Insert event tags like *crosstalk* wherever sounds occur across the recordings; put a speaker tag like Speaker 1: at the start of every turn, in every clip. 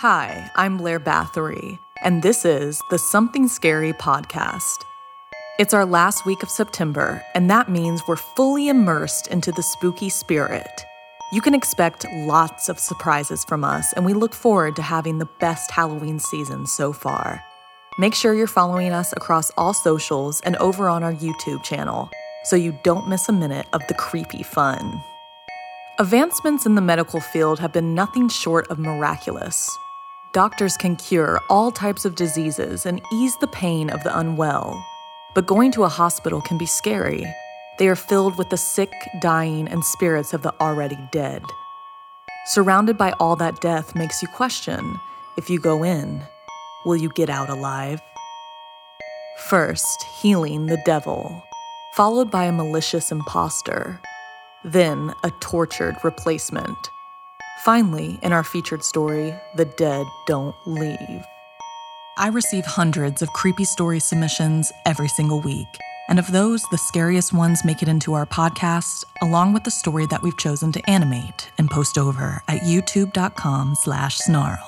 Speaker 1: Hi, I'm Blair Bathory, and this is the Something Scary podcast. It's our last week of September, and that means we're fully immersed into the spooky spirit. You can expect lots of surprises from us, and we look forward to having the best Halloween season so far. Make sure you're following us across all socials and over on our YouTube channel so you don't miss a minute of the creepy fun. Advancements in the medical field have been nothing short of miraculous. Doctors can cure all types of diseases and ease the pain of the unwell. But going to a hospital can be scary. They are filled with the sick, dying, and spirits of the already dead. Surrounded by all that death makes you question if you go in, will you get out alive? First, healing the devil, followed by a malicious impostor, then a tortured replacement. Finally, in our featured story, The Dead Don't Leave. I receive hundreds of creepy story submissions every single week. And of those, the scariest ones make it into our podcast, along with the story that we've chosen to animate and post over at youtube.com slash snarled.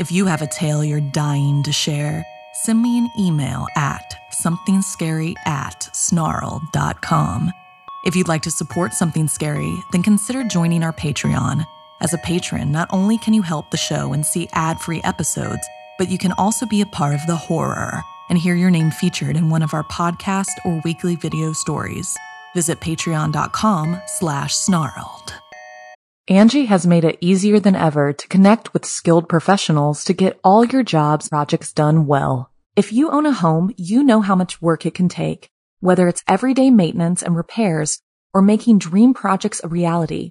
Speaker 1: If you have a tale you're dying to share, send me an email at somethingscary at snarled.com. If you'd like to support Something Scary, then consider joining our Patreon as a patron, not only can you help the show and see ad free episodes, but you can also be a part of the horror and hear your name featured in one of our podcast or weekly video stories. Visit patreon.com slash snarled. Angi has made it easier than ever to connect with skilled professionals to get all your jobs projects done well. If you own a home, you know how much work it can take, whether it's everyday maintenance and repairs or making dream projects a reality.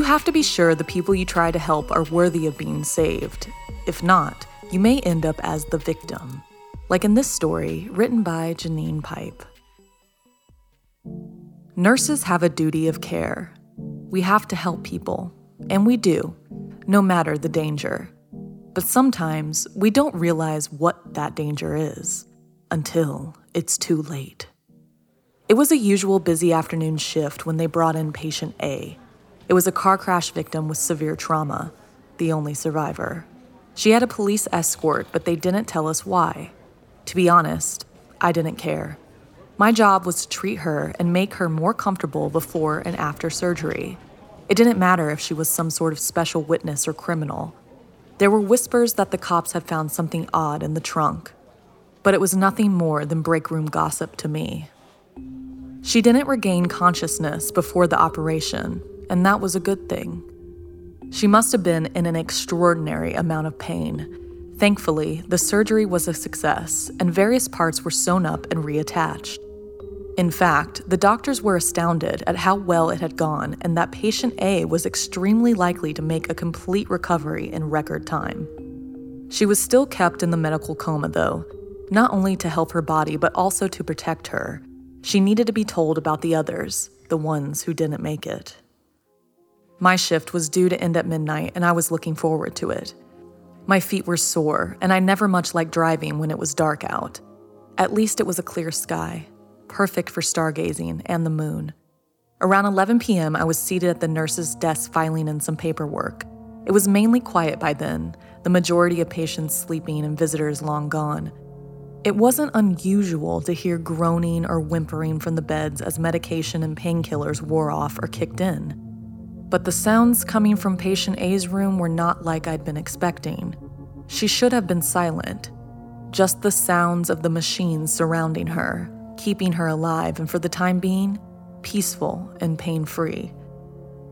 Speaker 1: You have to be sure the people you try to help are worthy of being saved. If not, you may end up as the victim, like in this story written by Janine Pipe. Nurses have a duty of care. We have to help people, and we do, no matter the danger. But sometimes we don't realize what that danger is until it's too late. It was a usual busy afternoon shift when they brought in patient A it was a car crash victim with severe trauma, the only survivor. She had a police escort, but they didn't tell us why. To be honest, I didn't care. My job was to treat her and make her more comfortable before and after surgery. It didn't matter if she was some sort of special witness or criminal. There were whispers that the cops had found something odd in the trunk, but it was nothing more than break room gossip to me. She didn't regain consciousness before the operation, and that was a good thing. She must have been in an extraordinary amount of pain. Thankfully, the surgery was a success, and various parts were sewn up and reattached. In fact, the doctors were astounded at how well it had gone and that patient A was extremely likely to make a complete recovery in record time. She was still kept in the medical coma, though, not only to help her body, but also to protect her. She needed to be told about the others, the ones who didn't make it. My shift was due to end at midnight, and I was looking forward to it. My feet were sore, and I never much liked driving when it was dark out. At least it was a clear sky, perfect for stargazing and the moon. Around 11 p.m., I was seated at the nurse's desk filing in some paperwork. It was mainly quiet by then, the majority of patients sleeping and visitors long gone. It wasn't unusual to hear groaning or whimpering from the beds as medication and painkillers wore off or kicked in. But the sounds coming from patient A's room were not like I'd been expecting. She should have been silent. Just the sounds of the machines surrounding her, keeping her alive and for the time being, peaceful and pain free.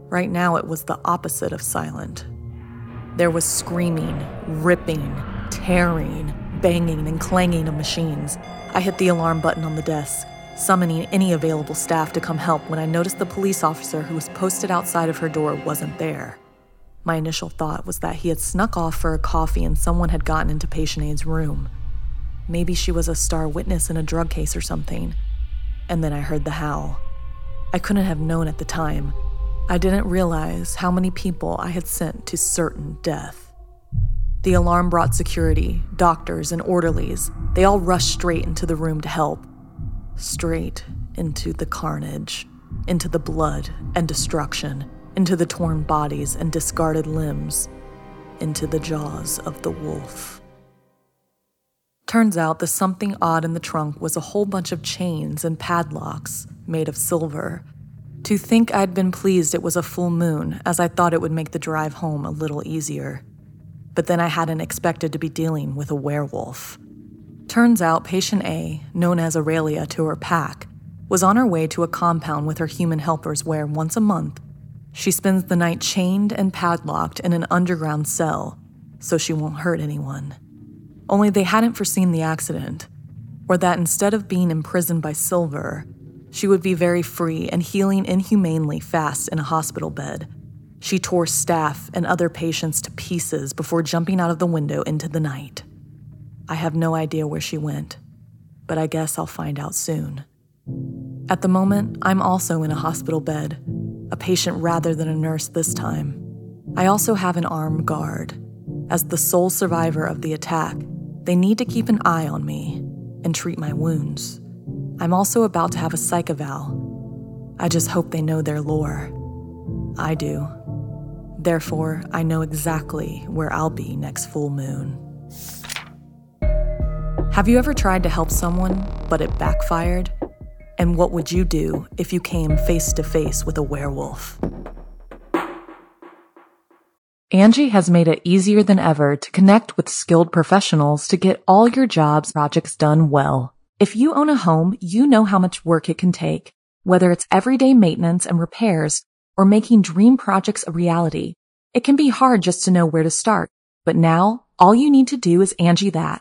Speaker 1: Right now, it was the opposite of silent. There was screaming, ripping, tearing, banging, and clanging of machines. I hit the alarm button on the desk, summoning any available staff to come help when I noticed the police officer who was posted outside of her door wasn't there. My initial thought was that he had snuck off for a coffee and someone had gotten into patient A's room. Maybe she was a star witness in a drug case or something. And then I heard the howl. I couldn't have known at the time. I didn't realize how many people I had sent to certain death. The alarm brought security, doctors, and orderlies. They all rushed straight into the room to help. Straight into the carnage, into the blood and destruction into the torn bodies and discarded limbs, into the jaws of the wolf. Turns out the something odd in the trunk was a whole bunch of chains and padlocks made of silver. To think I'd been pleased it was a full moon, as I thought it would make the drive home a little easier. But then I hadn't expected to be dealing with a werewolf. Turns out patient A, known as Aurelia to her pack, was on her way to a compound with her human helpers where, once a month, she spends the night chained and padlocked in an underground cell so she won't hurt anyone. Only they hadn't foreseen the accident, or that instead of being imprisoned by Silver, she would be very free and healing inhumanely fast in a hospital bed. She tore staff and other patients to pieces before jumping out of the window into the night. I have no idea where she went, but I guess I'll find out soon. At the moment, I'm also in a hospital bed, a patient rather than a nurse this time. I also have an armed guard. As the sole survivor of the attack, they need to keep an eye on me and treat my wounds. I'm also about to have a psych eval. I just hope they know their lore. I do. Therefore, I know exactly where I'll be next full moon. Have you ever tried to help someone, but it backfired? And what would you do if you came face to face with a werewolf? Angi has made it easier than ever to connect with skilled professionals to get all your jobs projects done well. If you own a home, you know how much work it can take, whether it's everyday maintenance and repairs or making dream projects a reality. It can be hard just to know where to start, but now all you need to do is Angi that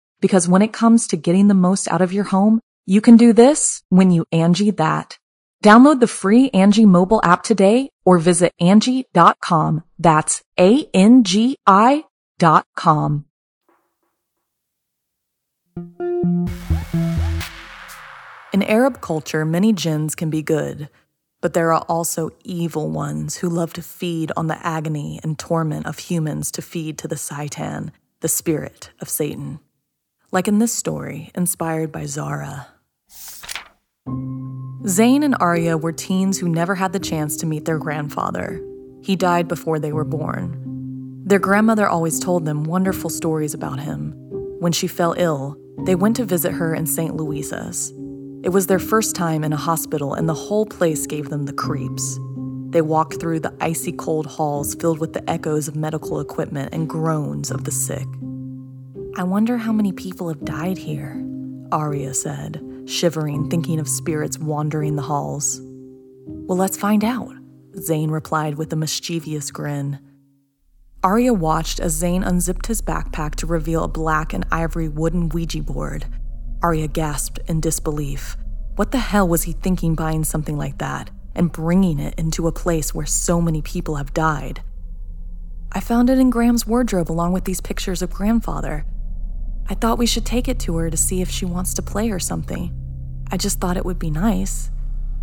Speaker 1: Because when it comes to getting the most out of your home, you can do this when you Angi that. Download the free Angi mobile app today or visit Angi.com. That's A-N-G-I dot com. In Arab culture, many jinns can be good, but there are also evil ones who love to feed on the agony and torment of humans to feed to the Satan, the spirit of Satan like in this story inspired by Zara. Zane and Arya were teens who never had the chance to meet their grandfather. He died before they were born. Their grandmother always told them wonderful stories about him. When she fell ill, they went to visit her in St. Louisa's. It was their first time in a hospital, and the whole place gave them the creeps. They walked through the icy cold halls filled with the echoes of medical equipment and groans of the sick. I wonder how many people have died here, Arya said, shivering, thinking of spirits wandering the halls. Well, let's find out, Zane replied with a mischievous grin. Arya watched as Zane unzipped his backpack to reveal a black and ivory wooden Ouija board. Arya gasped in disbelief. What the hell was he thinking buying something like that and bringing it into a place where so many people have died? I found it in Gram's wardrobe along with these pictures of grandfather. I thought we should take it to her to see if she wants to play or something. I just thought it would be nice.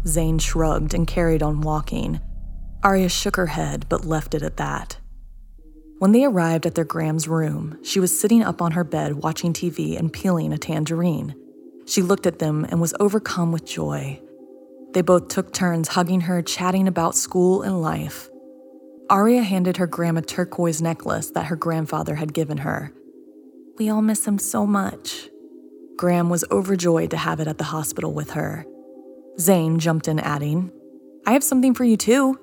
Speaker 1: Zane shrugged and carried on walking. Arya shook her head but left it at that. When they arrived at their Gram's room, she was sitting up on her bed watching TV and peeling a tangerine. She looked at them and was overcome with joy. They both took turns hugging her, chatting about school and life. Aria handed her Gram a turquoise necklace that her grandfather had given her. We all miss him so much. Gram was overjoyed to have it at the hospital with her. Zane jumped in, adding, I have something for you too.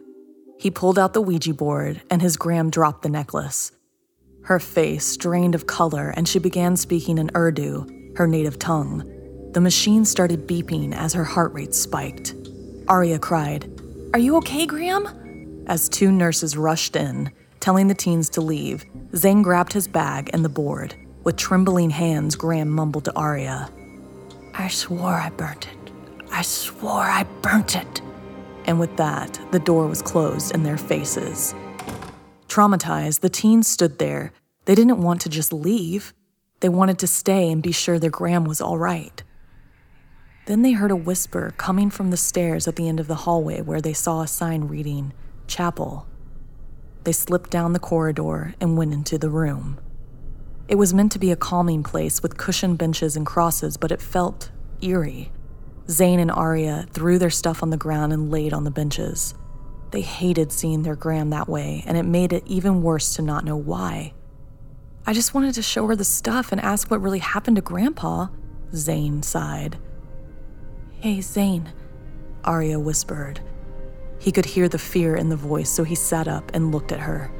Speaker 1: He pulled out the Ouija board, and his Gram dropped the necklace. Her face drained of color, and she began speaking in Urdu, her native tongue. The machine started beeping as her heart rate spiked. Aria cried, Are you okay, Gram? As two nurses rushed in, telling the teens to leave, Zane grabbed his bag and the board. With trembling hands, Gram mumbled to Aria, I swore I burnt it. I swore I burnt it. And with that, the door was closed in their faces. Traumatized, the teens stood there. They didn't want to just leave. They wanted to stay and be sure their Gram was all right. Then they heard a whisper coming from the stairs at the end of the hallway where they saw a sign reading, chapel. They slipped down the corridor and went into the room. It was meant to be a calming place with cushioned benches and crosses, but it felt eerie. Zane and Aria threw their stuff on the ground and laid on the benches. They hated seeing their Gram that way, and it made it even worse to not know why. I just wanted to show her the stuff and ask what really happened to Grandpa, Zane sighed. Hey, Zane, Aria whispered. He could hear the fear in the voice, so he sat up and looked at her.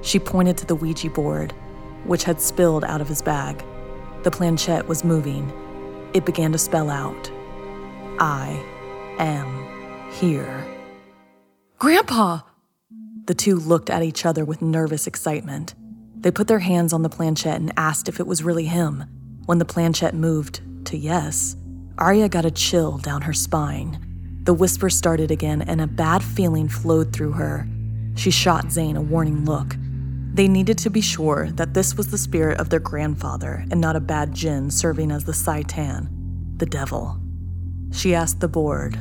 Speaker 1: She pointed to the Ouija board, which had spilled out of his bag. The planchette was moving. It began to spell out I am here. Grandpa! The two looked at each other with nervous excitement. They put their hands on the planchette and asked if it was really him. When the planchette moved to yes, Arya got a chill down her spine. The whisper started again, and a bad feeling flowed through her. She shot Zane a warning look. They needed to be sure that this was the spirit of their grandfather and not a bad jinn serving as the Shaitan, the devil. She asked the board,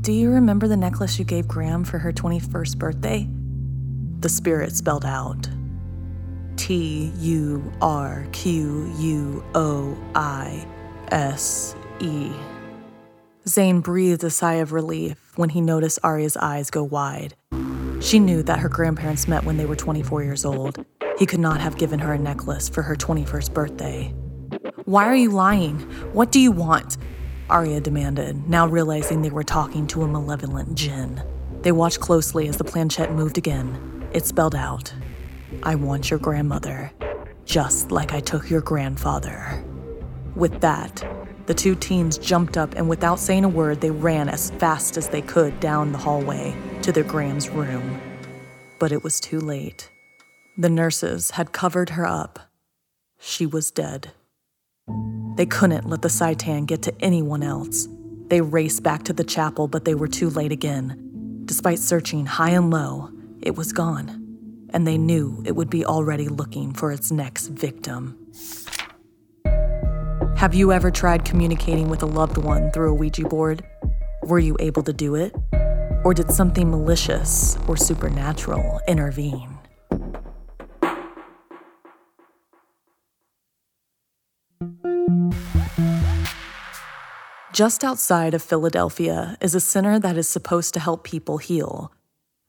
Speaker 1: Do you remember the necklace you gave Gram for her 21st birthday? The spirit spelled out T U R Q U O I S E. Zane breathed a sigh of relief when he noticed Aria's eyes go wide. She knew that her grandparents met when they were 24 years old. He could not have given her a necklace for her 21st birthday. Why are you lying? What do you want? Aria demanded, now realizing they were talking to a malevolent jinn. They watched closely as the planchette moved again. It spelled out, I want your grandmother, just like I took your grandfather. With that, the two teens jumped up and without saying a word, they ran as fast as they could down the hallway to their Gram's room. But it was too late. The nurses had covered her up. She was dead. They couldn't let the Shaitan get to anyone else. They raced back to the chapel, but they were too late again. Despite searching high and low, it was gone, and they knew it would be already looking for its next victim. Have you ever tried communicating with a loved one through a Ouija board? Were you able to do it? Or did something malicious or supernatural intervene? Just outside of Philadelphia is a center that is supposed to help people heal,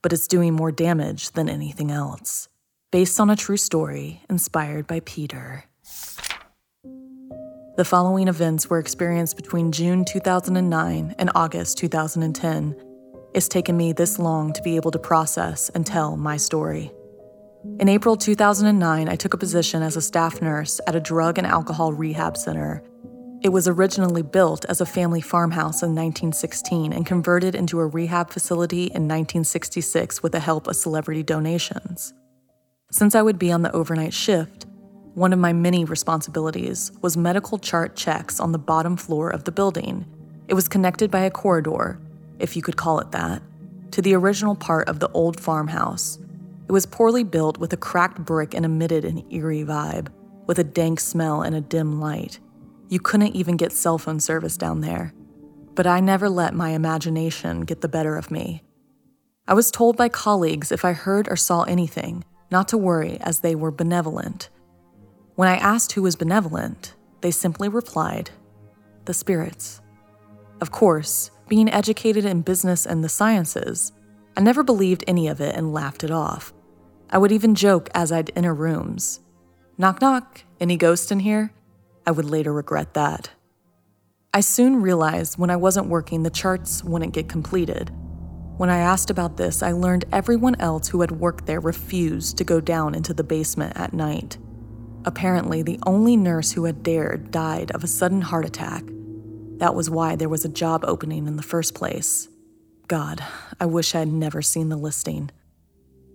Speaker 1: but it's doing more damage than anything else. Based on a true story inspired by Peter. The following events were experienced between June 2009 and August 2010. It's taken me this long to be able to process and tell my story. In April 2009, I took a position as a staff nurse at a drug and alcohol rehab center. It was originally built as a family farmhouse in 1916 and converted into a rehab facility in 1966 with the help of celebrity donations. Since I would be on the overnight shift, one of my many responsibilities was medical chart checks on the bottom floor of the building. It was connected by a corridor, if you could call it that, to the original part of the old farmhouse. It was poorly built with a cracked brick and emitted an eerie vibe, with a dank smell and a dim light. You couldn't even get cell phone service down there. But I never let my imagination get the better of me. I was told by colleagues if I heard or saw anything, not to worry as they were benevolent. When I asked who was benevolent, they simply replied, the spirits. Of course, being educated in business and the sciences, I never believed any of it and laughed it off. I would even joke as I'd enter rooms. Knock, knock, any ghost in here? I would later regret that. I soon realized when I wasn't working, the charts wouldn't get completed. When I asked about this, I learned everyone else who had worked there refused to go down into the basement at night. Apparently, the only nurse who had dared died of a sudden heart attack. That was why there was a job opening in the first place. God, I wish I had never seen the listing.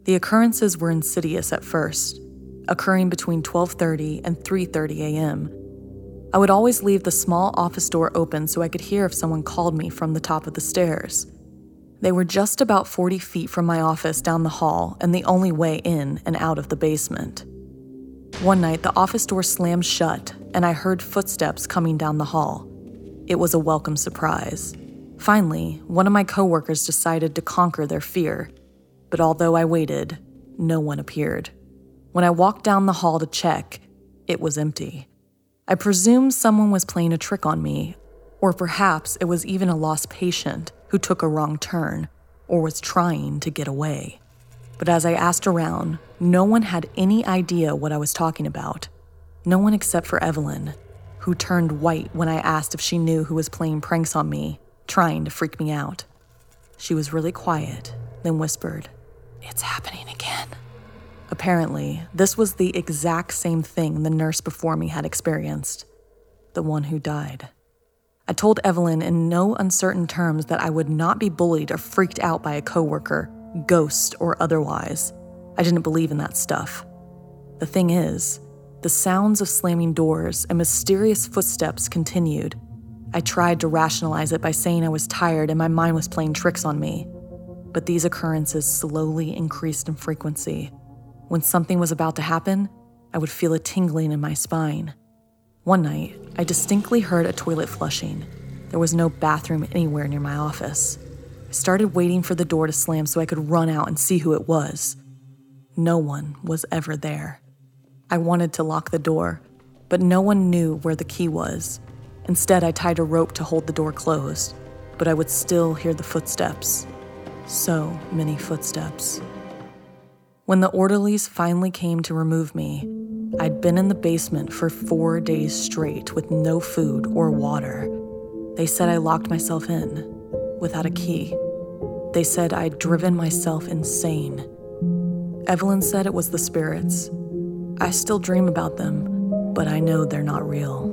Speaker 1: The occurrences were insidious at first, occurring between 12:30 and 3:30 a.m. I would always leave the small office door open so I could hear if someone called me from the top of the stairs. They were just about 40 feet from my office down the hall and the only way in and out of the basement. One night, the office door slammed shut and I heard footsteps coming down the hall. It was a welcome surprise. Finally, one of my coworkers decided to conquer their fear, but although I waited, no one appeared. When I walked down the hall to check, it was empty. I presumed someone was playing a trick on me, or perhaps it was even a lost patient who took a wrong turn or was trying to get away. But as I asked around, no one had any idea what I was talking about. No one except for Evelyn, who turned white when I asked if she knew who was playing pranks on me, trying to freak me out. She was really quiet, then whispered, It's happening again. Apparently, this was the exact same thing the nurse before me had experienced the one who died. I told Evelyn in no uncertain terms that I would not be bullied or freaked out by a coworker, ghost or otherwise. I didn't believe in that stuff. The thing is, the sounds of slamming doors and mysterious footsteps continued. I tried to rationalize it by saying I was tired and my mind was playing tricks on me. But these occurrences slowly increased in frequency. When something was about to happen, I would feel a tingling in my spine. One night, I distinctly heard a toilet flushing. There was no bathroom anywhere near my office. I started waiting for the door to slam so I could run out and see who it was. No one was ever there. I wanted to lock the door, but no one knew where the key was. Instead, I tied a rope to hold the door closed, but I would still hear the footsteps. So many footsteps. When the orderlies finally came to remove me, I'd been in the basement for four days straight with no food or water. They said I locked myself in without a key. They said I'd driven myself insane. Evelyn said it was the spirits. I still dream about them, but I know they're not real.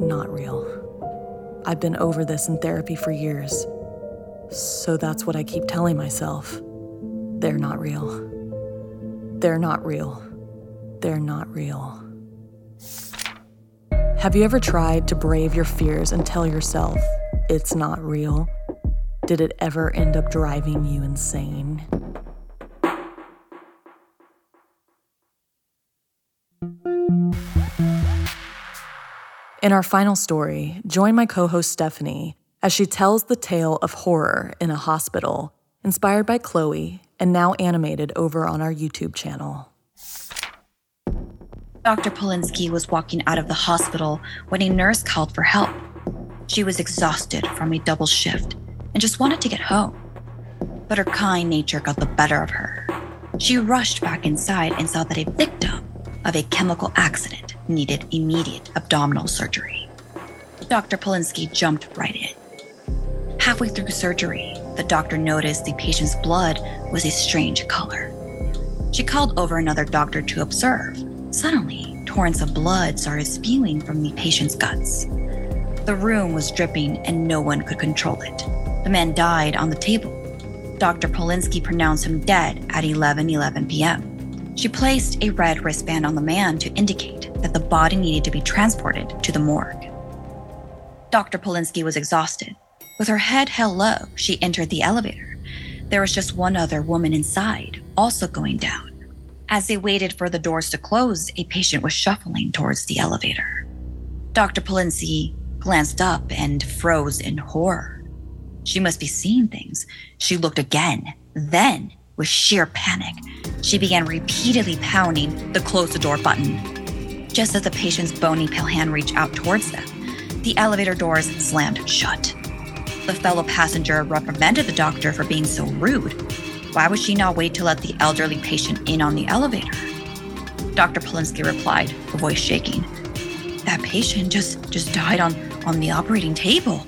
Speaker 1: Not real. I've been over this in therapy for years. So that's what I keep telling myself. They're not real. They're not real they're not real. Have you ever tried to brave your fears and tell yourself it's not real? Did it ever end up driving you insane? In our final story, join my co host Stephanie as she tells the tale of horror in a hospital, inspired by Chloe and now animated over on our YouTube channel.
Speaker 2: Dr. Polinsky was walking out of the hospital when a nurse called for help. She was exhausted from a double shift and just wanted to get home. But her kind nature got the better of her. She rushed back inside and saw that a victim of a chemical accident needed immediate abdominal surgery. Dr. Polinsky jumped right in. Halfway through surgery, the doctor noticed the patient's blood was a strange color. She called over another doctor to observe, Suddenly, torrents of blood started spewing from the patient's guts. The room was dripping and no one could control it. The man died on the table. Dr. Polinsky pronounced him dead at 11 11 p.m. She placed a red wristband on the man to indicate that the body needed to be transported to the morgue. Dr. Polinsky was exhausted. With her head held low, she entered the elevator. There was just one other woman inside, also going down. As they waited for the doors to close, a patient was shuffling towards the elevator. Dr. Polinsky glanced up and froze in horror. She must be seeing things. She looked again. Then, with sheer panic, she began repeatedly pounding the close the door button. Just as the patient's bony pale hand reached out towards them, the elevator doors slammed shut. The fellow passenger reprimanded the doctor for being so rude. Why would she not wait to let the elderly patient in on the elevator? Dr. Polinsky replied, a voice shaking. That patient just just died on, on the operating table.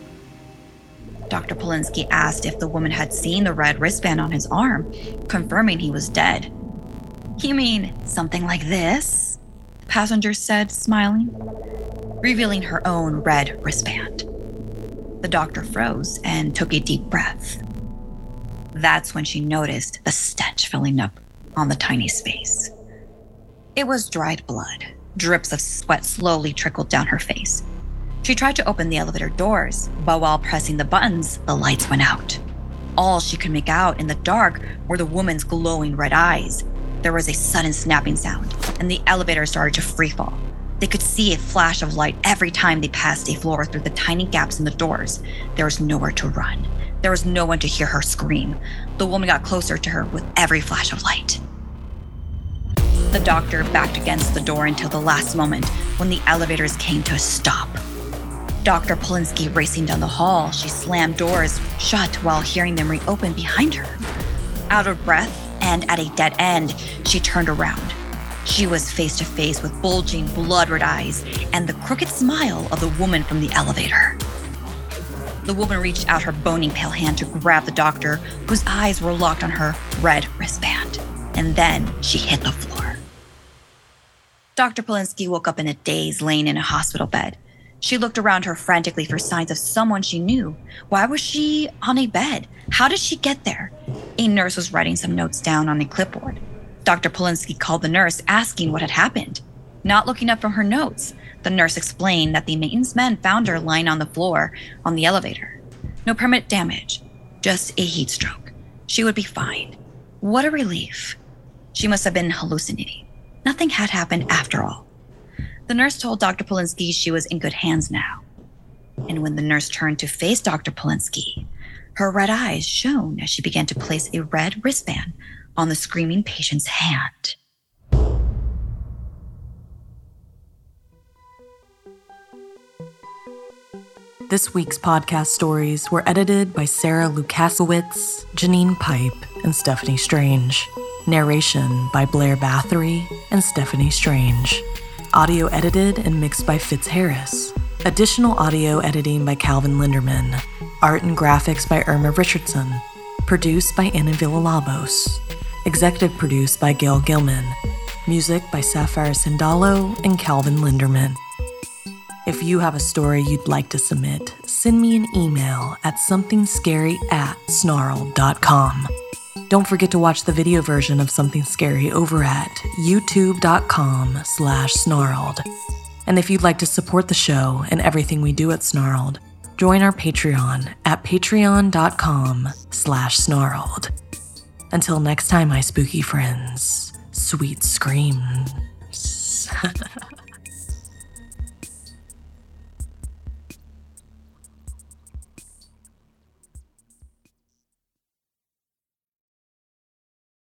Speaker 2: Dr. Polinsky asked if the woman had seen the red wristband on his arm, confirming he was dead. You mean something like this? The passenger said, smiling, revealing her own red wristband. The doctor froze and took a deep breath. That's when she noticed the stench filling up on the tiny space. It was dried blood. Drips of sweat slowly trickled down her face. She tried to open the elevator doors, but while pressing the buttons, the lights went out. All she could make out in the dark were the woman's glowing red eyes. There was a sudden snapping sound, and the elevator started to freefall. They could see a flash of light every time they passed a floor through the tiny gaps in the doors. There was nowhere to run. There was no one to hear her scream. The woman got closer to her with every flash of light. The doctor backed against the door until the last moment when the elevators came to a stop. Dr. Polinsky racing down the hall, she slammed doors shut while hearing them reopen behind her. Out of breath and at a dead end, she turned around. She was face to face with bulging, blood red eyes and the crooked smile of the woman from the elevator. The woman reached out her bony pale hand to grab the doctor, whose eyes were locked on her red wristband. And then she hit the floor. Dr. Polinsky woke up in a daze, laying in a hospital bed. She looked around her frantically for signs of someone she knew. Why was she on a bed? How did she get there? A nurse was writing some notes down on a clipboard. Dr. Polinsky called the nurse, asking what had happened. Not looking up from her notes, the nurse explained that the maintenance men found her lying on the floor on the elevator. No permanent damage, just a heat stroke. She would be fine. What a relief. She must have been hallucinating. Nothing had happened after all. The nurse told Dr. Polinsky she was in good hands now. And when the nurse turned to face Dr. Polinsky, her red eyes shone as she began to place a red wristband on the screaming patient's hand.
Speaker 1: This week's podcast stories were edited by Sarah Lukasiewicz, Janine Pipe, and Stephanie Strange. Narration by Blair Bathory and Stephanie Strange. Audio edited and mixed by Fitz Harris. Additional audio editing by Calvin Linderman. Art and graphics by Irma Richardson. Produced by Anna Villalobos. Executive produced by Gail Gilman. Music by Sapphire Sindalo and Calvin Linderman. If you have a story you'd like to submit, send me an email at somethingscary at snarl.com. Don't forget to watch the video version of Something Scary over at youtube.com slash snarled. And if you'd like to support the show and everything we do at Snarled, join our Patreon at patreon.com slash snarled. Until next time, my spooky friends, sweet screams. *laughs*